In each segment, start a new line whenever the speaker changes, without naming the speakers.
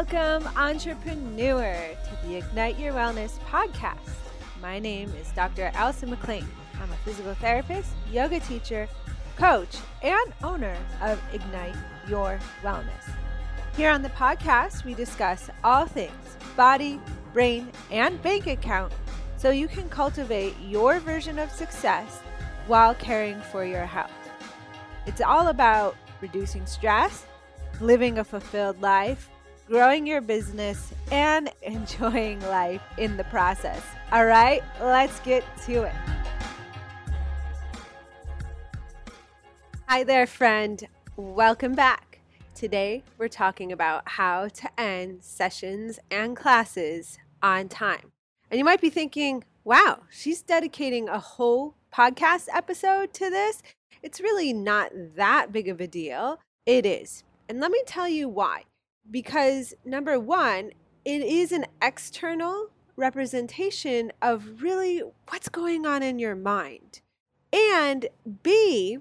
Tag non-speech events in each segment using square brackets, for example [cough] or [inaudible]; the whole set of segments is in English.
Welcome, entrepreneur, to the Ignite Your Wellness podcast. My name is Dr. Allison McLean. I'm a physical therapist, yoga teacher, coach, and owner of Ignite Your Wellness. Here on the podcast, we discuss all things body, brain, and bank account so you can cultivate your version of success while caring for your health. It's all about reducing stress, living a fulfilled life, growing your business, and [laughs] enjoying life in the process. All right, let's get to it. Hi there, friend. Welcome back. Today, we're talking about how to end sessions and classes on time. And you might be thinking, wow, she's dedicating a whole podcast episode to this. It's really not that big of a deal. It is. And let me tell you why. Because number one, it is an external representation of really what's going on in your mind. And B,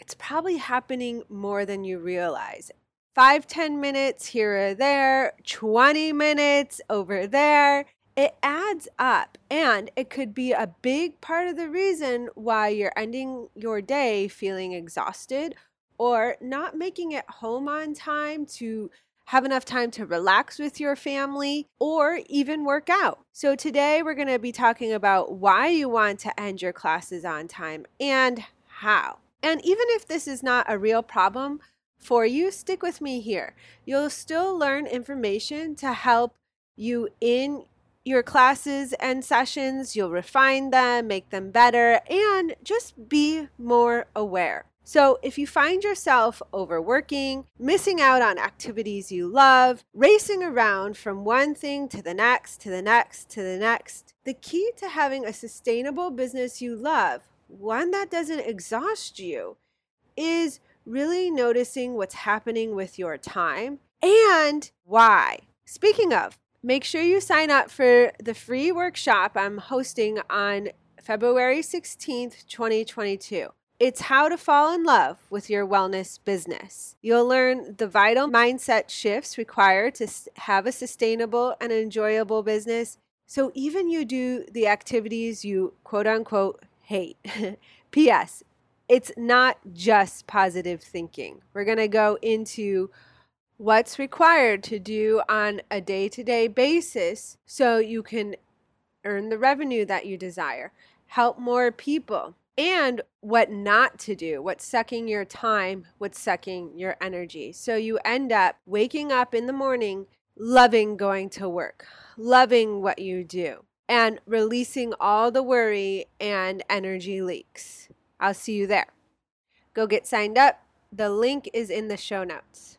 it's probably happening more than you realize. Five, ten minutes here or there, 20 minutes over there. It adds up, and it could be a big part of the reason why you're ending your day feeling exhausted or not making it home on time to have enough time to relax with your family, or even work out. So, today we're going to be talking about why you want to end your classes on time and how. And even if this is not a real problem for you, stick with me here. You'll still learn information to help you in your classes and sessions. You'll refine them, make them better, and just be more aware. So, if you find yourself overworking, missing out on activities you love, racing around from one thing to the next, to the next, to the next, the key to having a sustainable business you love one that doesn't exhaust you is really noticing what's happening with your time and why. Speaking of, make sure you sign up for the free workshop I'm hosting on February 16th, 2022. It's how to fall in love with your wellness business. You'll learn the vital mindset shifts required to have a sustainable and enjoyable business. So even you do the activities you quote unquote hate. [laughs] P.S. It's not just positive thinking. We're going to go into what's required to do on a day to day basis so you can earn the revenue that you desire, help more people, and what not to do, what's sucking your time, what's sucking your energy. So you end up waking up in the morning loving going to work, loving what you do and releasing all the worry and energy leaks. I'll see you there. Go get signed up. The link is in the show notes.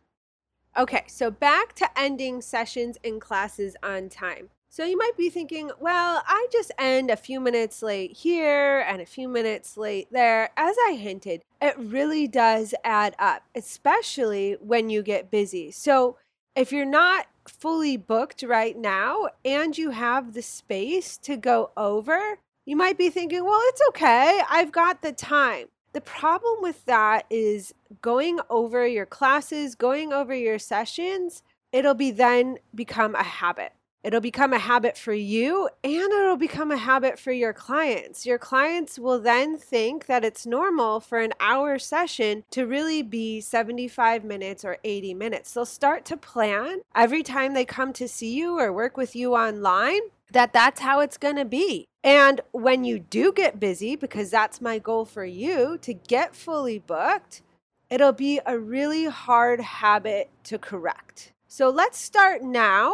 Okay, so back to ending sessions and classes on time. So you might be thinking, well, I just end a few minutes late here and a few minutes late there. As I hinted, it really does add up, especially when you get busy. So if you're not fully booked right now and you have the space to go over, you might be thinking, well, it's okay. I've got the time. The problem with that is going over your classes, going over your sessions, it'll be then become a habit. It'll become a habit for you and it'll become a habit for your clients. Your clients will then think that it's normal for an hour session to really be 75 minutes or 80 minutes. They'll start to plan every time they come to see you or work with you online that that's how it's going to be. And when you do get busy, because that's my goal for you to get fully booked, it'll be a really hard habit to correct. So let's start now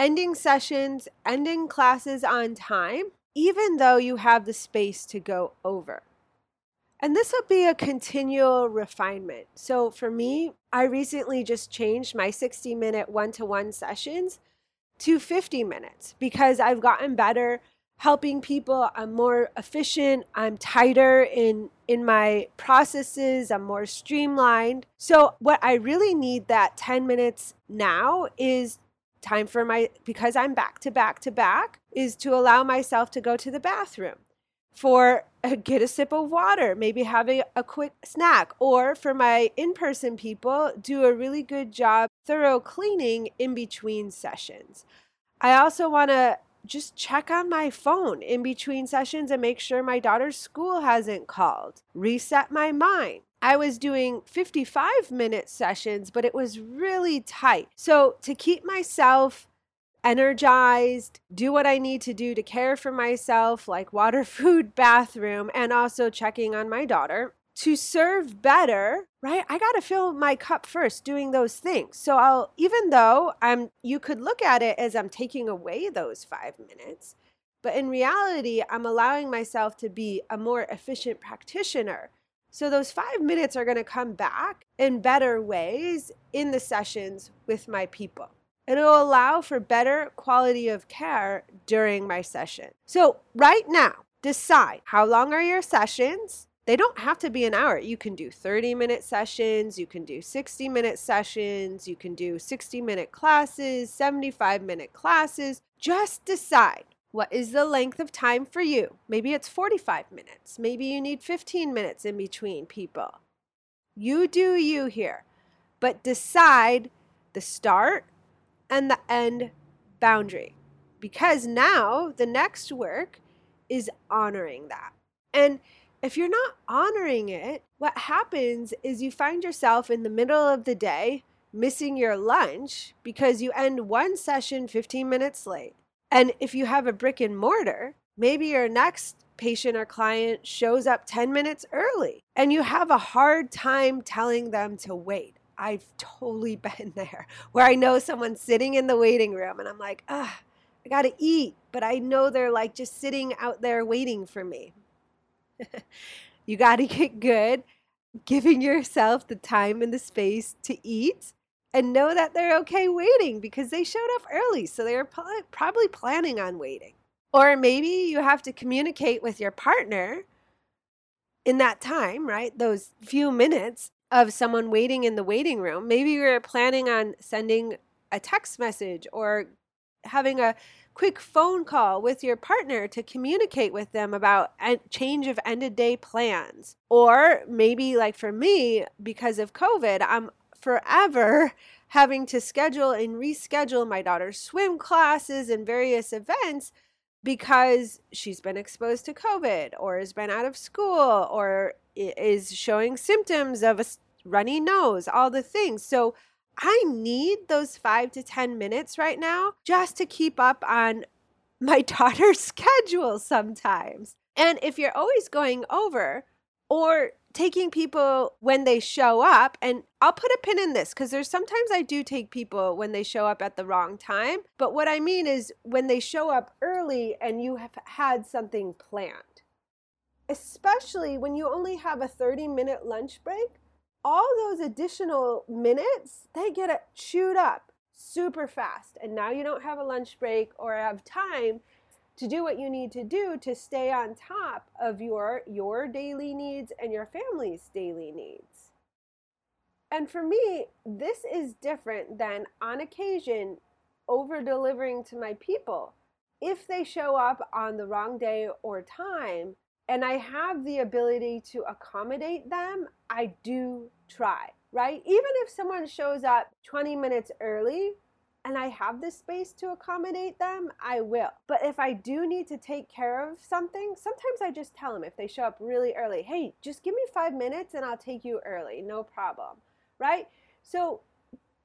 ending sessions, ending classes on time, even though you have the space to go over. And this will be a continual refinement. So for me, I recently just changed my 60 minute one to one sessions to 50 minutes because I've gotten better helping people. I'm more efficient, I'm tighter in in my processes, I'm more streamlined. So what I really need that 10 minutes now is time for my because I'm back to back to back is to allow myself to go to the bathroom for a, get a sip of water, maybe have a, a quick snack, or for my in person people, do a really good job thorough cleaning in between sessions. I also want to just check on my phone in between sessions and make sure my daughter's school hasn't called. Reset my mind. I was doing 55 minute sessions, but it was really tight. So, to keep myself energized, do what I need to do to care for myself, like water, [laughs] food, bathroom, and also checking on my daughter, to serve better, right? I got to fill my cup first doing those things. So I'll even though I'm you could look at it as I'm taking away those 5 minutes, but in reality, I'm allowing myself to be a more efficient practitioner. So those 5 minutes are going to come back in better ways in the sessions with my people. It'll allow for better quality of care during my session. So, right now, decide how long are your sessions? They don't have to be an hour. You can do 30 minute sessions, you can do 60 minute sessions, you can do 60 minute classes, 75 minute classes. Just decide what is the length of time for you. Maybe it's 45 minutes, maybe you need 15 minutes in between people. You do you here, but decide the start and the end boundary because now the next work is honoring that. And if you're not honoring it, what happens is you find yourself in the middle of the day missing your lunch because you end one session 15 minutes late. And if you have a brick and mortar, maybe your next patient or client shows up 10 minutes early and you have a hard time telling them to wait. I've totally [laughs] been there where I know someone's sitting in the waiting room and I'm like, ah, I gotta eat, but I know they're like just sitting out there waiting for me. [laughs] you got to get good giving yourself the time and the space to eat and know that they're okay waiting because they showed up early. So they're probably planning on waiting. Or maybe you have to communicate with your partner in that time, right? Those few minutes of someone waiting in the waiting room. Maybe you're planning on sending a text message or having a quick phone call with your partner to communicate with them about a change of end of day plans. Or maybe, like for me, because of COVID, I'm forever having to schedule and reschedule my daughter's swim classes and various events because she's been exposed to COVID or has been out of school or is showing symptoms of a runny nose, all the things. So I need those five to 10 minutes right now just to keep up on [laughs] my daughter's [laughs] schedule sometimes. And if you're always going over or taking people when they show up, and I'll put a pin in this because there's sometimes I do take people when they show up at the wrong time. But what I mean is when they show up early and you have had something planned, especially when you only have a 30 minute lunch break all those additional minutes, they get chewed up super fast. And now you don't have a lunch break or have time to do what you need to do to stay on top of your your daily needs and your family's daily needs. And for me, this is different than on occasion over delivering to my people. If they show up on the wrong day or time, and I have the ability to accommodate them, I do try, right? Even if someone shows up 20 minutes early and I have the space to accommodate them, I will. But if I do need to take care of something, sometimes I just tell them if they show up really early, hey, just give me five minutes and I'll take you early, no problem, right? So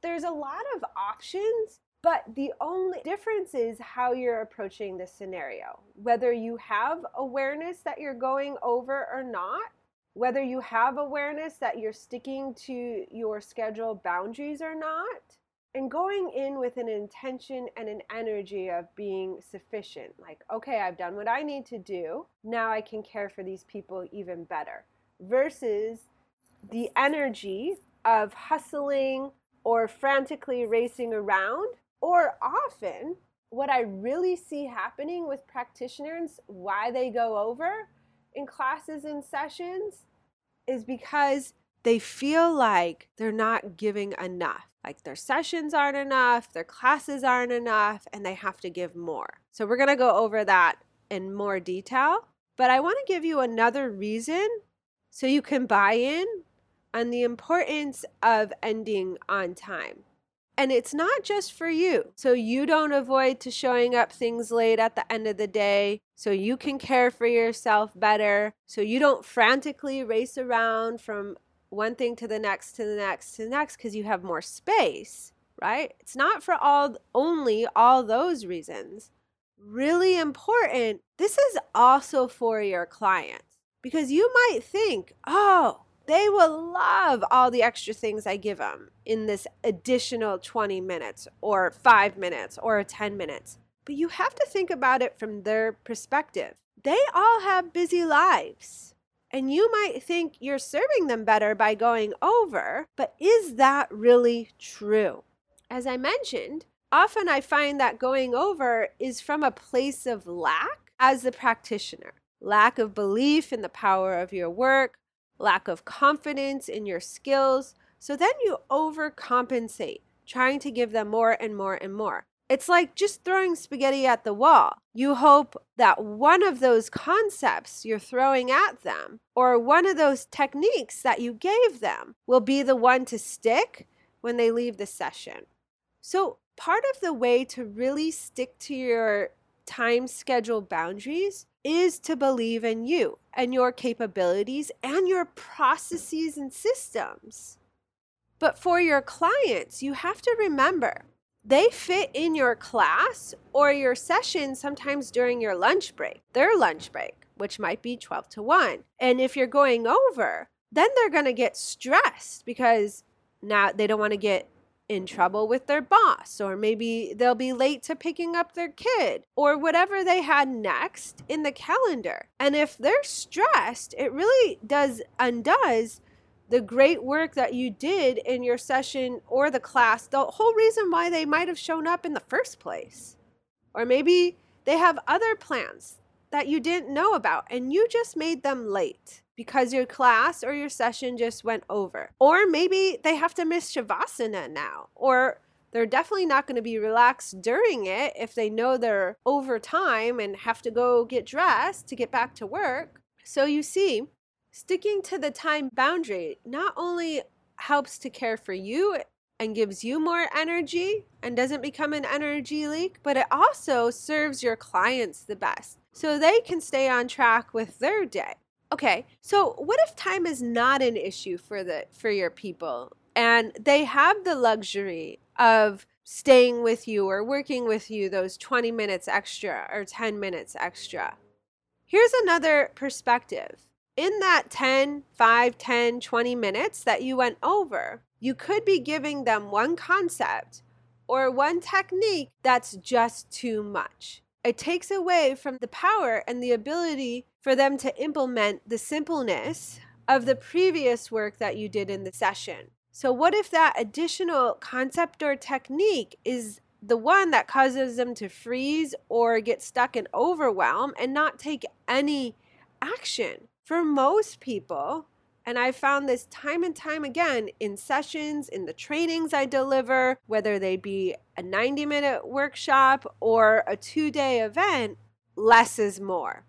there's a lot of options but the only difference is how you're approaching the scenario. Whether you have awareness that you're going over or not, whether you have awareness that you're sticking to your schedule boundaries or not, and going in with an intention and an energy of being sufficient. Like, okay, I've done what I need to do. Now I can care for these people even better. Versus the energy of hustling or frantically racing around or often, what I really see happening with practitioners, why they go over in classes and sessions, is because they feel like they're not giving enough. Like their sessions aren't enough, their classes aren't enough, and they have to give more. So, we're gonna go over that in more detail. But I wanna give you another reason so you can buy in on the importance of ending on time And it's not just for you. So you don't avoid to showing up things late at the end of the day. So you can care for yourself better. So you don't frantically race around from one thing to the next to the next to the next because you have more space, right? It's not for all only all those reasons. Really important. This is also for your clients because you might think, "Oh, they will love all the extra things I give them in this additional 20 minutes or 5 minutes or 10 minutes." But you have to think about it from their perspective. They all have busy lives. And you might think you're serving them better by going over, but is that really true? As I mentioned, often I find that going over is from a place of lack as the practitioner lack of belief in the power of your work, lack of confidence in your skills. So then you overcompensate, trying to give them more and more and more. It's like just throwing spaghetti at the wall. You hope that one of those concepts you're throwing at them, or one of those techniques that you gave them, will be the one to stick when they leave the session. So, part of the way to really stick to your time schedule boundaries is to believe in you and your capabilities and your processes and systems. But for your clients, you have to remember they fit in your class or your session sometimes during your lunch break, their lunch break, which might be 12 to 1. And if you're going over, then they're going to get stressed because now they don't want to get in trouble with their boss, or maybe they'll be late to picking up their kid, or whatever they had next in the calendar. And if they're stressed, it really does undoes the great work that you did in your session or the class, the whole reason why they might have shown up in the first place. Or maybe they have other plans that you didn't know about and you just made them late because your class or your session just went over. Or maybe they have to miss Shavasana now, or they're definitely not going to be relaxed during it if they know they're over time and have to go get dressed to get back to work. So you see, Sticking to the time boundary not only helps to care for you and gives you more energy and doesn't become an energy leak, but it also serves your clients the best so they can stay on track with their day. Okay, so what if time is not an issue for the for your people and they have the luxury of staying with you or working with you those 20 minutes extra or 10 minutes extra? Here's another perspective in that 10, 5, 10, 20 minutes that you went over, you could be giving them one concept or one technique that's just too much. It takes away from the power and the ability for them to implement the simpleness of the previous work that you did in the session. So, what if that additional concept or technique is the one that causes them to freeze or get stuck in overwhelm and not take any action? For most people, and I found this time and time again in sessions, in the trainings I deliver, whether they be a 90 minute workshop or a two day event, less is more.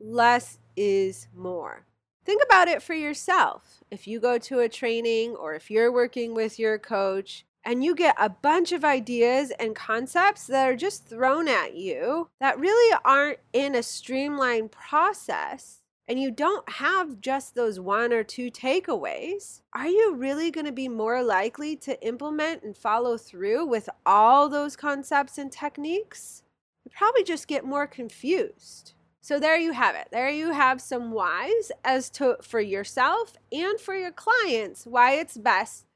Less is more. Think about it for yourself. If you go to a training or if you're working with your coach and you get a bunch of ideas and concepts that are just thrown at you that really aren't in a streamlined process, and you don't have just those one or two takeaways, are you really going to be more likely to implement and follow through with all those concepts and techniques? You probably just get more confused. So there you have it. There you have some whys as to for yourself and for your clients why it's best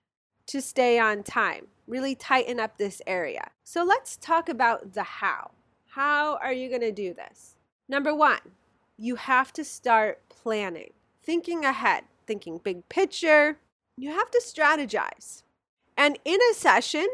to stay on time. Really tighten up this area. So let's talk about the how. How are you going to do this? Number 1, you have to start planning, thinking ahead, thinking big picture. You have to strategize. And in a session,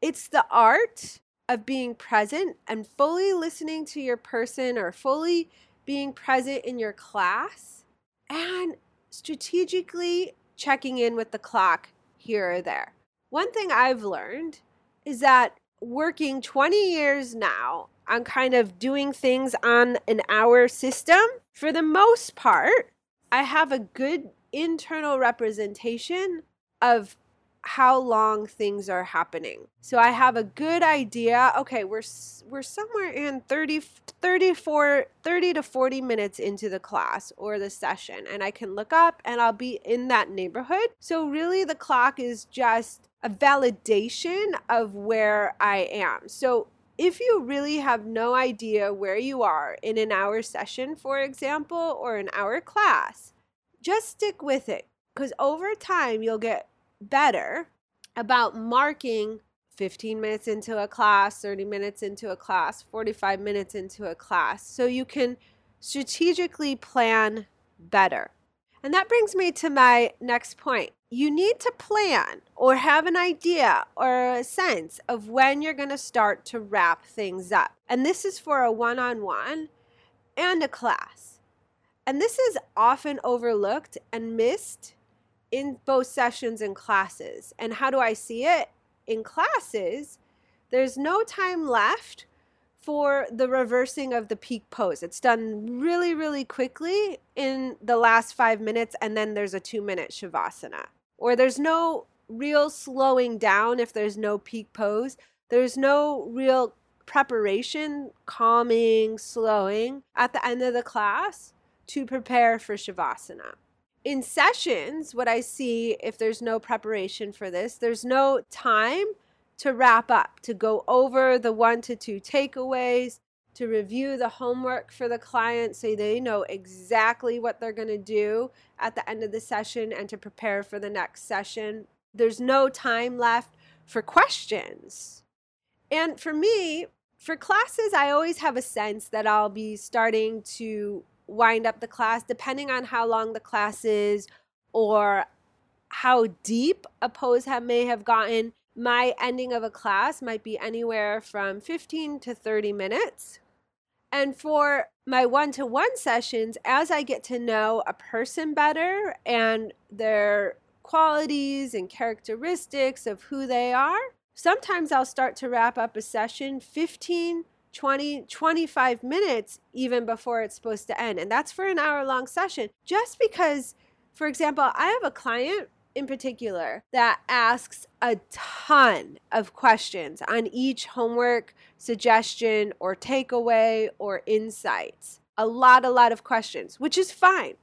it's the art of being present and fully listening to your person or fully being present in your class and strategically checking in with the clock here or there. One thing I've learned is that working 20 years now on kind of doing things on an hour system, for the most part, I have a good internal representation of how long things are happening. So I have a good idea. Okay, we're we're somewhere in 30 34 30 to 40 minutes into the class or the session and I can look up and I'll be in that neighborhood. So really the clock is just a validation of where I am. So if you really have no idea where you are in an hour session, for example, or an hour class, just stick with it because over time you'll get better about marking 15 minutes into a class, 30 minutes into a class, 45 minutes into a class. So you can strategically plan better. And that brings me to my next point. You need to plan or have an idea or a sense of when you're going to start to wrap things up. And this is for a one on one and a class. And this is often overlooked and missed in both sessions and classes. And how do I see it? In classes, there's no time left for the reversing of the peak pose. It's done really, really quickly in the last five minutes, and then there's a two minute Shavasana. Or there's no real slowing down if there's no peak pose. There's no real preparation, calming, slowing at the end of the class to prepare for Shavasana in sessions, what I see if there's no preparation for this, there's no time to wrap up, to go over the one to two takeaways, to review the homework for the client so they know exactly what they're going to do at the end of the session and to prepare for the next session. There's no time left for questions. And for me, for classes, I always have a sense that I'll be starting to wind up the class, depending on how long the class is or how deep a pose have, may have gotten. My ending of a class might be anywhere from 15 to 30 minutes. And for my one to one sessions, as I get to know a person better and their qualities and characteristics of who they are, sometimes I'll start to wrap up a session 15 20, 25 minutes even before it's supposed to end. And that's for an hour long session. Just because, for example, I have a client in particular that asks a ton of questions on each homework suggestion or takeaway or insights. A lot, a lot of questions, which is fine.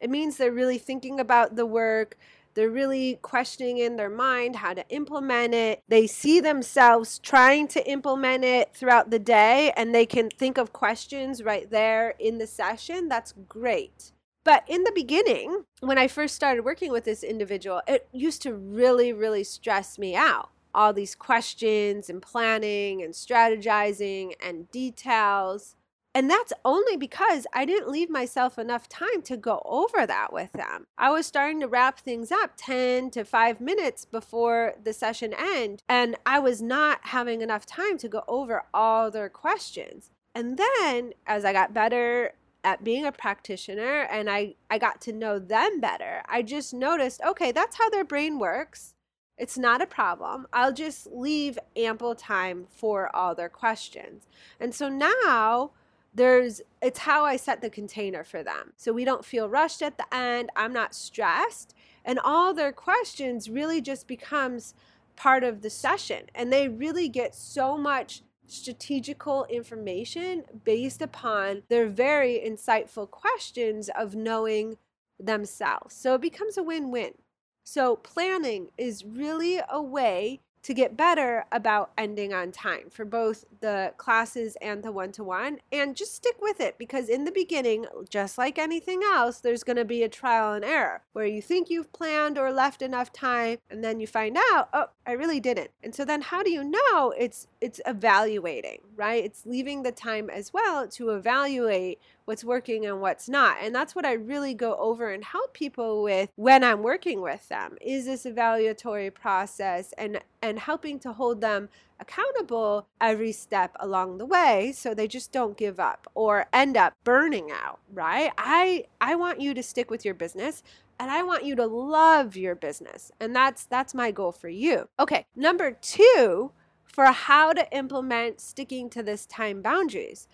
It means they're really thinking about the work. They're really questioning in their mind how to implement it. They see themselves trying to implement it throughout the day and they can think of questions right there in the session. That's great. But in the beginning, when I first started working with this individual, it used to really, really stress me out. All these questions and planning and strategizing and details. And that's only because I didn't leave myself enough time to go over that with them. I was starting to wrap things up 10 to 5 minutes before the session end, and I was not having enough time to go over all their questions. And then as I got better at being a practitioner and I, I got to know them better, I just noticed okay, that's how their brain works. It's not a problem. I'll just leave ample time for all their questions. And so now, there's it's how I set the container for them. So we don't feel rushed at the end. I'm not stressed. And all their questions really just becomes part of the session. And they really get so much strategical information based upon their very insightful questions of knowing themselves. So it becomes a win win. So planning is really a way to get better about ending on time for both the classes and the one to one. And just stick with it because in the beginning, just like anything else, there's going to be a trial and error where you think you've planned or left enough time and then you find out, oh, I really didn't. And so then how do you know it's it's evaluating, right? It's leaving the time as well to evaluate what's working and what's not. And that's what I really go over and help people with when I'm working with them is this evaluatory process and and helping to hold them accountable every step along the way so they just don't give up or end up burning out, right? I I want you to stick with your business and I want you to love your business. And that's that's my goal for you. Okay, number 2 for how to implement sticking to this time boundaries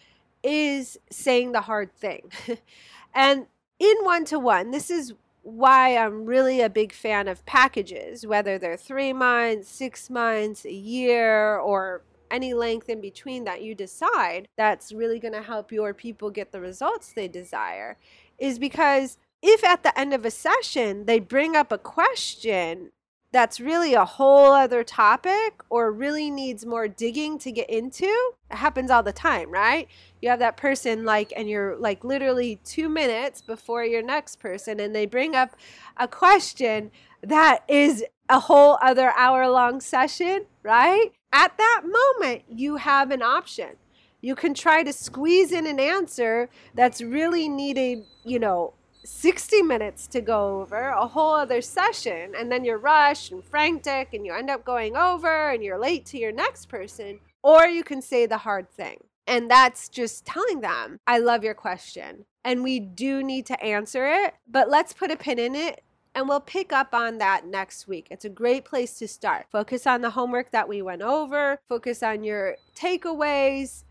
is saying the hard thing. [laughs] and in one to one, this is why I'm really a big fan of packages, whether they're three months, six months, a year, or any length in between that you decide that's really going to help your people get the results they desire, is because if at the end of a session they bring up a question that's really a whole other topic or really needs more digging to get into, it happens all the time, right? You have that person like, and you're like literally two minutes before your next person, and they bring up a question that is a whole other hour long session, right? At that moment, you have an option. You can try to squeeze in an answer that's really needed, you know, 60 minutes to go over a whole other session and then you're rushed and frantic and you end up going over and you're late to your next person or you can say the hard thing and that's just telling them i love your question and we do need to answer it but let's put a pin in it and we'll pick up on that next week. It's a great place to start. Focus on the homework that we went over, focus on your takeaways,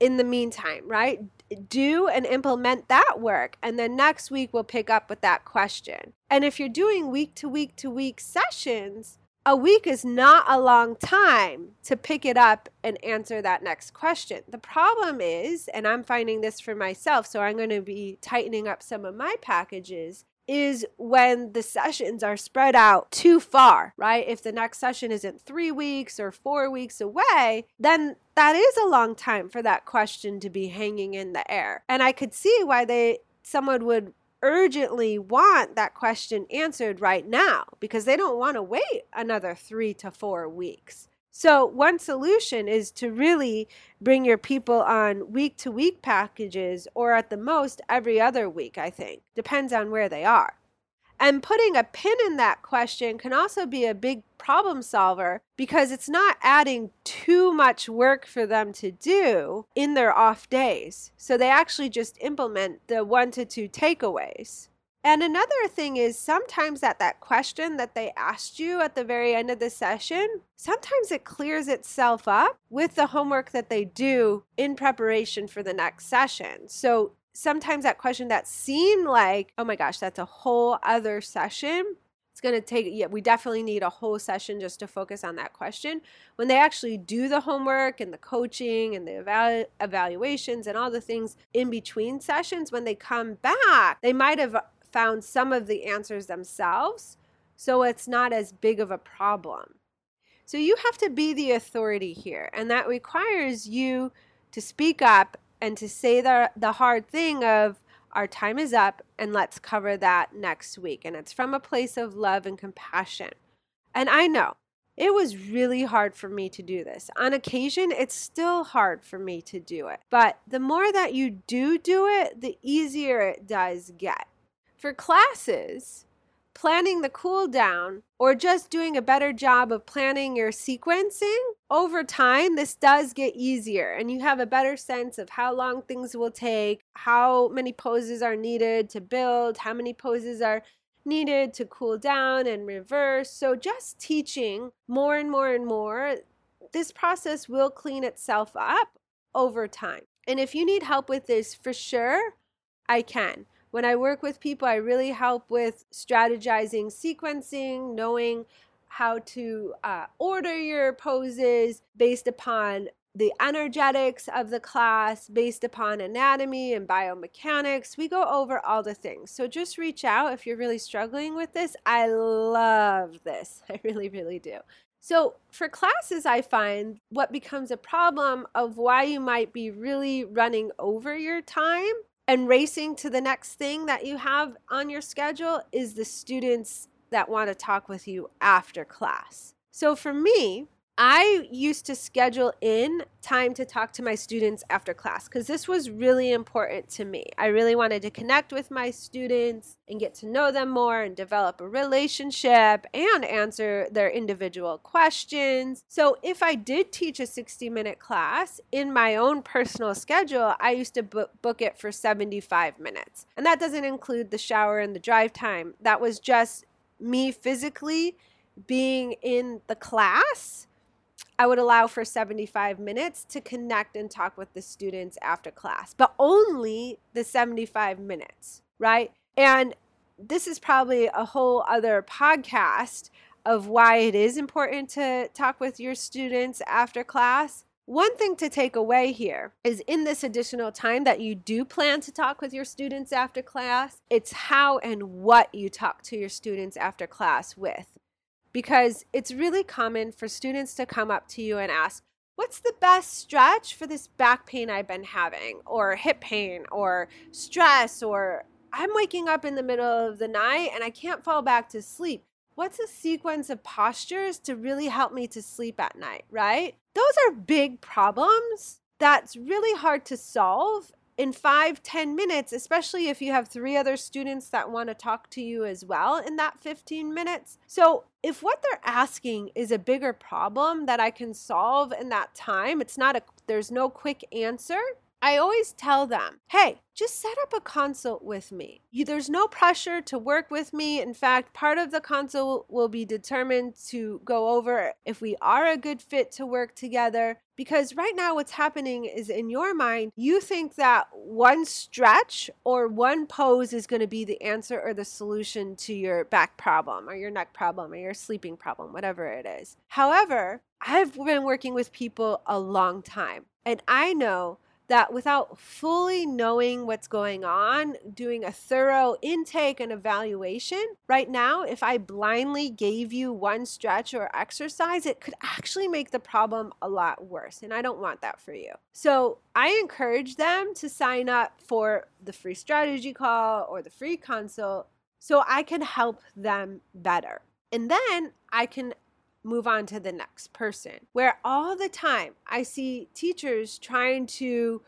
in the meantime, right? Do and implement that work. And then next week, we'll pick up with that question. And if you're doing week to week to week sessions, a week is not a long time to pick it up and answer that next question. The problem is, and I'm finding this for myself, so I'm going to be tightening up some of my packages, is when the sessions are spread out too far, right? If the next session isn't three weeks or four weeks away, then that is a long time for that question to be hanging in the air. And I could see why they someone would urgently want that question answered right now because they don't want to wait another 3 to 4 weeks. So, one solution is to really bring your people on week to week packages or at the most every other week, I think. Depends on where they are. And putting a pin in that question can also be a big problem solver because it's not adding too much work for them to do in their off days. So they actually just implement the one to two takeaways. And another thing is sometimes that that question that they asked you at the very end of the session, sometimes it clears itself up with the homework that they do in preparation for the next session. So sometimes that question that seemed like, oh my gosh, that's a whole other session. It's going to take, yeah, we definitely need a whole session just to focus on that question. When they actually do the homework and the coaching and the evalu- evaluations and all the things in between sessions, when they come back, they might have found some of the answers themselves, so it's not as big of a problem. So you have to be the authority here, and that requires you to speak up and to say the, the hard thing of, our time is up and let's cover that next week. And it's from a place of love and compassion. And I know it was really hard for me to do this. On occasion, it's still hard for me to do it. But the more that you do do it, the easier it does get. For classes, planning the cool down or just doing a better job of planning your sequencing, over time, this does get easier and you have a better sense of how long things will take, how many poses are needed to build, how many poses are needed to cool down and reverse. So, just teaching more and more and more, this process will clean itself up over time. And if you need help with this, for sure, I can. When I work with people, I really help with strategizing sequencing, knowing how to uh, order your poses based upon the energetics of the class, based upon anatomy and biomechanics. We go over all the things. So just reach out if you're really struggling with this. I love this. [laughs] I really, really do. So, for classes, I find what becomes a problem of why you might be really running over your time and racing to the next thing that you have on your schedule is the students that want to talk with you after class. So for me, I used to schedule in time to talk to my students after class because this was really important to me. I really wanted to connect with my students and get to know them more and develop a relationship and answer their individual questions. So, if I did teach a 60 minute class in my own personal schedule, I used to book it for 75 minutes. And that doesn't include the shower and the drive time, that was just me physically being in the class I would allow for 75 minutes to connect and talk with the students after class, but only the 75 minutes, right? And this is probably a whole other podcast of why it is important to talk with your students after class. One thing to take away here is in this additional time that you do plan to talk with your students after class, it's how and what you talk to your students after class with. Because it's really common for students to come up to you and ask, What's the best stretch for this back pain I've been having, or hip pain, or stress, or I'm waking up in the middle of the night and I can't fall back to sleep what's a sequence of postures to really help me to sleep at night, right? Those are big problems that's really hard to solve in five, ten minutes, especially if you have three other students that want to talk to you as well in that 15 minutes. So, if what they're asking is a bigger problem that I can solve in that time, it's not a, there's no quick answer, I always tell them, hey, just set up a consult with me. There's no pressure to work with me. In fact, part of the consult will be determined to go over if we are a good fit to work together. Because right now, what's happening is in your mind, you think that one stretch or one pose is going to be the answer or the solution to your back problem or your neck problem or your sleeping problem, whatever it is. However, I've been working with people a long time, and I know that without fully knowing what's going on, doing a thorough intake and evaluation, right now, if I blindly gave you one stretch or exercise, it could actually make the problem a lot worse. And I don't want that for you. So I encourage them to sign up for the free strategy call or the free consult so I can help them better. And then I can move on to the next person. Where all the time I see teachers trying to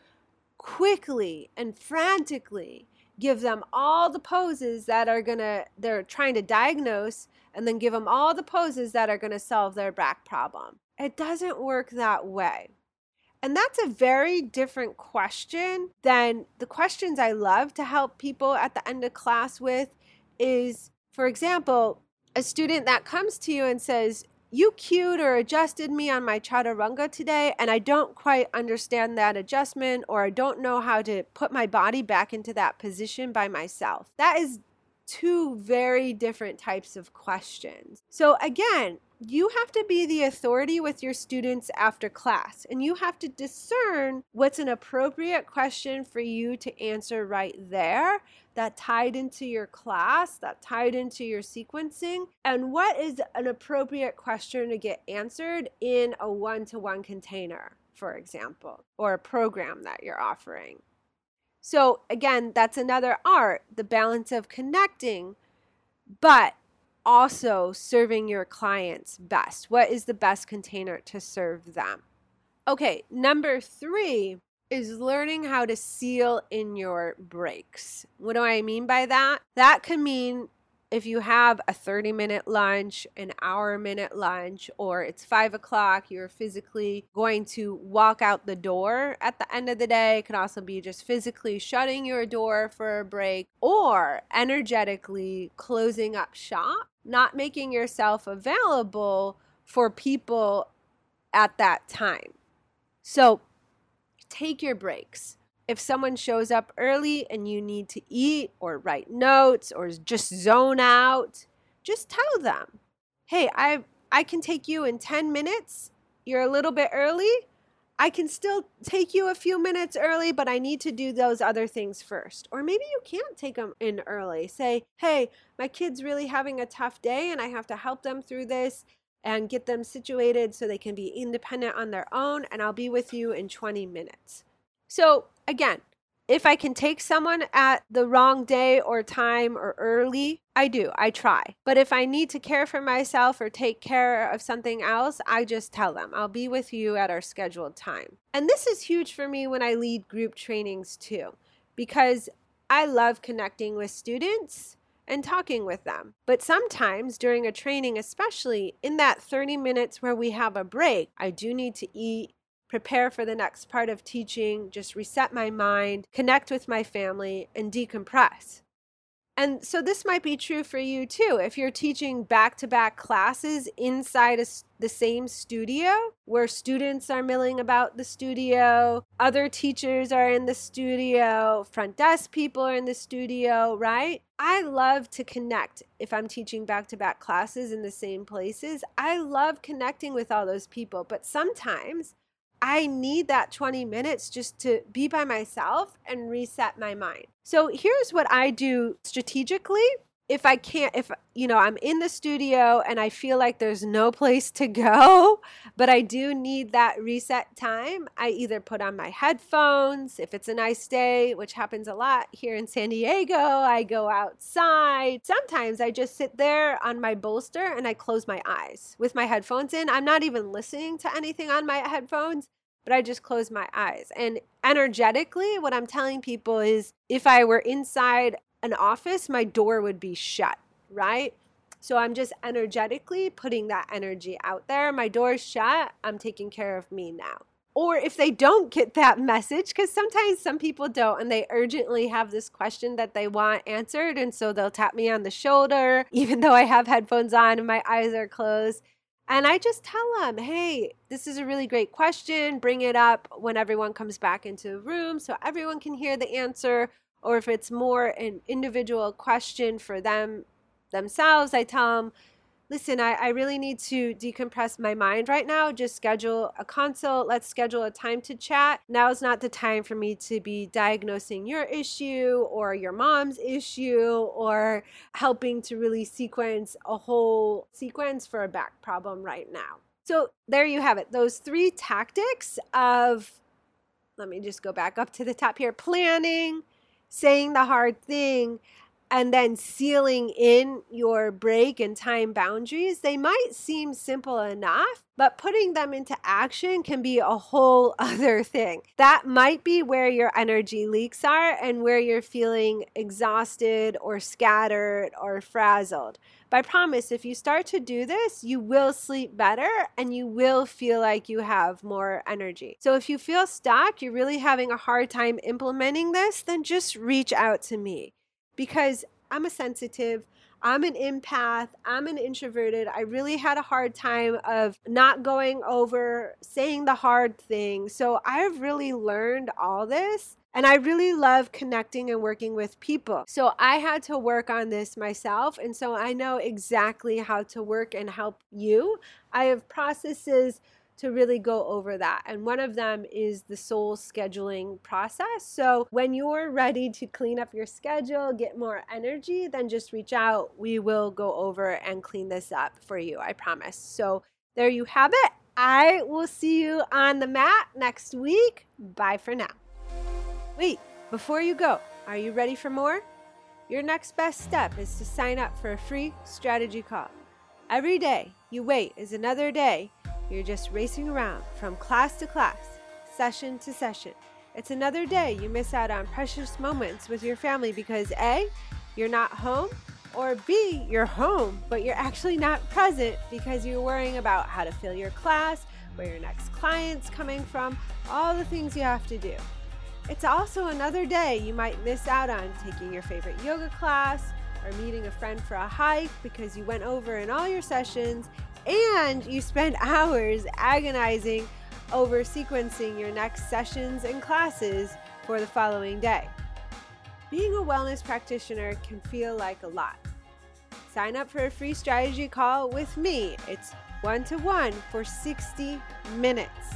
quickly and frantically give them all the poses that are to, they're trying to diagnose and then give them all the poses that are to solve their back problem. It doesn't work that way. And that's a very different question than the questions I love to help people at the end of class with is, for example, a student that comes to you and says, you cued or adjusted me on my chaturanga today, and I don't quite understand that adjustment, or I don't know how to put my body back into that position by myself. That is two very different types of questions. So, again, you have to be the authority with your students after class, and you have to discern what's an appropriate question for you to answer right there that tied into your class, that tied into your sequencing, and what is an appropriate question to get answered in a one to one container, for example, or a program that you're offering. So, again, that's another art the balance of connecting, but also serving your clients best. What is the best container to serve them? Okay, number three is learning how to seal in your breaks. What do I mean by that? That can mean if you have a 30 minute lunch, an hour minute lunch, or it's five o'clock, you're physically going to walk out the door at the end of the day. It can also be just physically shutting your door for a break or energetically closing up shop, not making yourself available for people at that time. So take your breaks if someone shows up early and you need to eat or write notes or just zone out, just tell them, hey, I, I can take you in 10 minutes. You're a little bit early. I can still take you a few minutes early, but I need to do those other things first. Or maybe you can't take them in early. Say, hey, my kid's really having a tough day and I have to help them through this and get them situated so they can be independent on their own, and I'll be with you in 20 minutes. So, again, if I can take someone at the wrong day or time or early, I do. I try. But if I need to care for myself or take care of something else, I just tell them, I'll be with you at our scheduled time. And this is huge for me when I lead group trainings too, because I love connecting with students and talking with them. But sometimes during a training, especially in that 30 minutes where we have a break, I do need to eat prepare for the next part of teaching, just reset my mind, connect with my family, and decompress. And so this might be true for you too. If you're teaching back to back classes inside a, the same studio where students are milling about the studio, other teachers are in the studio, front desk people are in the studio, right? I love to connect if I'm teaching back to back classes in the same places. I love connecting with all those people, but sometimes I need that 20 minutes just to be by myself and reset my mind. So here's what I do strategically. If I can't, if you know, I'm in the studio and I feel like there's no [laughs] place to go, but I do need that reset time, I either put on my headphones if it's a nice day, which happens a lot here in San Diego. I go outside. Sometimes I just sit there on my bolster and I close my eyes with my headphones in. I'm not even listening to anything on my headphones but I just close my eyes. And energetically, what I'm telling people is if I were inside an office, my door would be shut, right? So I'm just energetically putting that energy out there. My door's shut. I'm taking care of me now. Or if they don't get that message, because sometimes some people don't and they urgently have this question that they want answered. And so they'll tap me on the shoulder, [laughs] even though I have headphones on and my eyes are closed. And I just tell them, hey, this is a really great question. Bring it up when everyone comes back into the room so everyone can hear the answer. Or if it's more an individual question for them themselves, I tell them, listen, I, I really need to decompress my mind right now. Just schedule a consult. Let's schedule a time to chat. Now is not the time for me to be diagnosing your issue or your mom's issue or helping to really sequence a whole sequence for a back problem right now. So there you have it. Those three tactics of, let me just go back up to the top here planning, saying the hard thing, and then sealing in your break and time boundaries, they might seem simple enough, but putting them into action can be a whole [laughs] other thing. That might be where your energy leaks are and where you're feeling exhausted or scattered or frazzled. But I promise, if you start to do this, you will sleep better and you will feel like you have more energy. So if you feel stuck, you're really having a hard time implementing this, then just reach out to me because I'm a sensitive. I'm an empath. I'm an introverted. I really had a hard time of not going over saying the hard thing. So I've really learned all this. And I really love connecting and working with people. So I had to work on this myself. And so I know exactly how to work and help you. I have processes to really go over that. And one of them is the soul scheduling process. So when you're ready to clean up your schedule, get more energy, then just reach out. We will go over and clean this up for you, I promise. So there you have it. I will see you on the mat next week. Bye for now. Wait, before you go, are you ready for more? Your next best step is to sign up for a free strategy call. Every day you wait is another day you're just racing around from class to class, session to session. It's another day you miss out on precious moments with your family because A, you're not home, or B, you're home, but you're actually not present because you're worrying about how to fill your class, where your next client's coming from, all the things you have to do. It's also another day you might miss out on taking your favorite yoga class or meeting a friend for a hike because you went over in all your sessions and you spend [laughs] hours agonizing over sequencing your next sessions and classes for the following day. Being a wellness practitioner can feel like a lot. Sign up for a free strategy call with me. It's one to one for 60 minutes.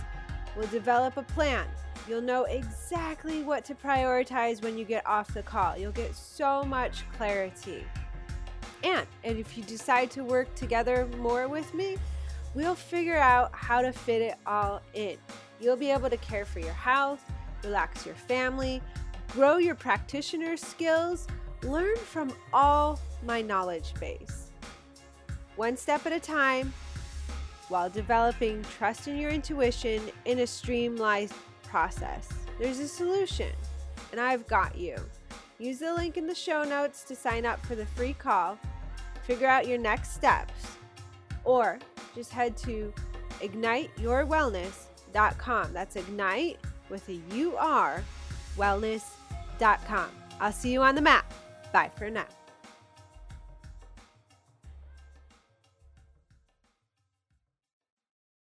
We'll develop a plan. You'll know exactly what to prioritize when you get off the call. You'll get so much clarity. And, and if you decide to work together more with me, we'll figure out how to fit it all in. You'll be able to care for your health, relax your family, grow your practitioner skills, learn from all my knowledge base. One step at a time while developing trust in your intuition in a streamlined process. There's a solution, and I've got you. Use the link in the show notes to sign up for the free call figure out your next steps, or just head to igniteyourwellness.com. That's ignite with a U R wellness.com. I'll see you on the map. Bye for now.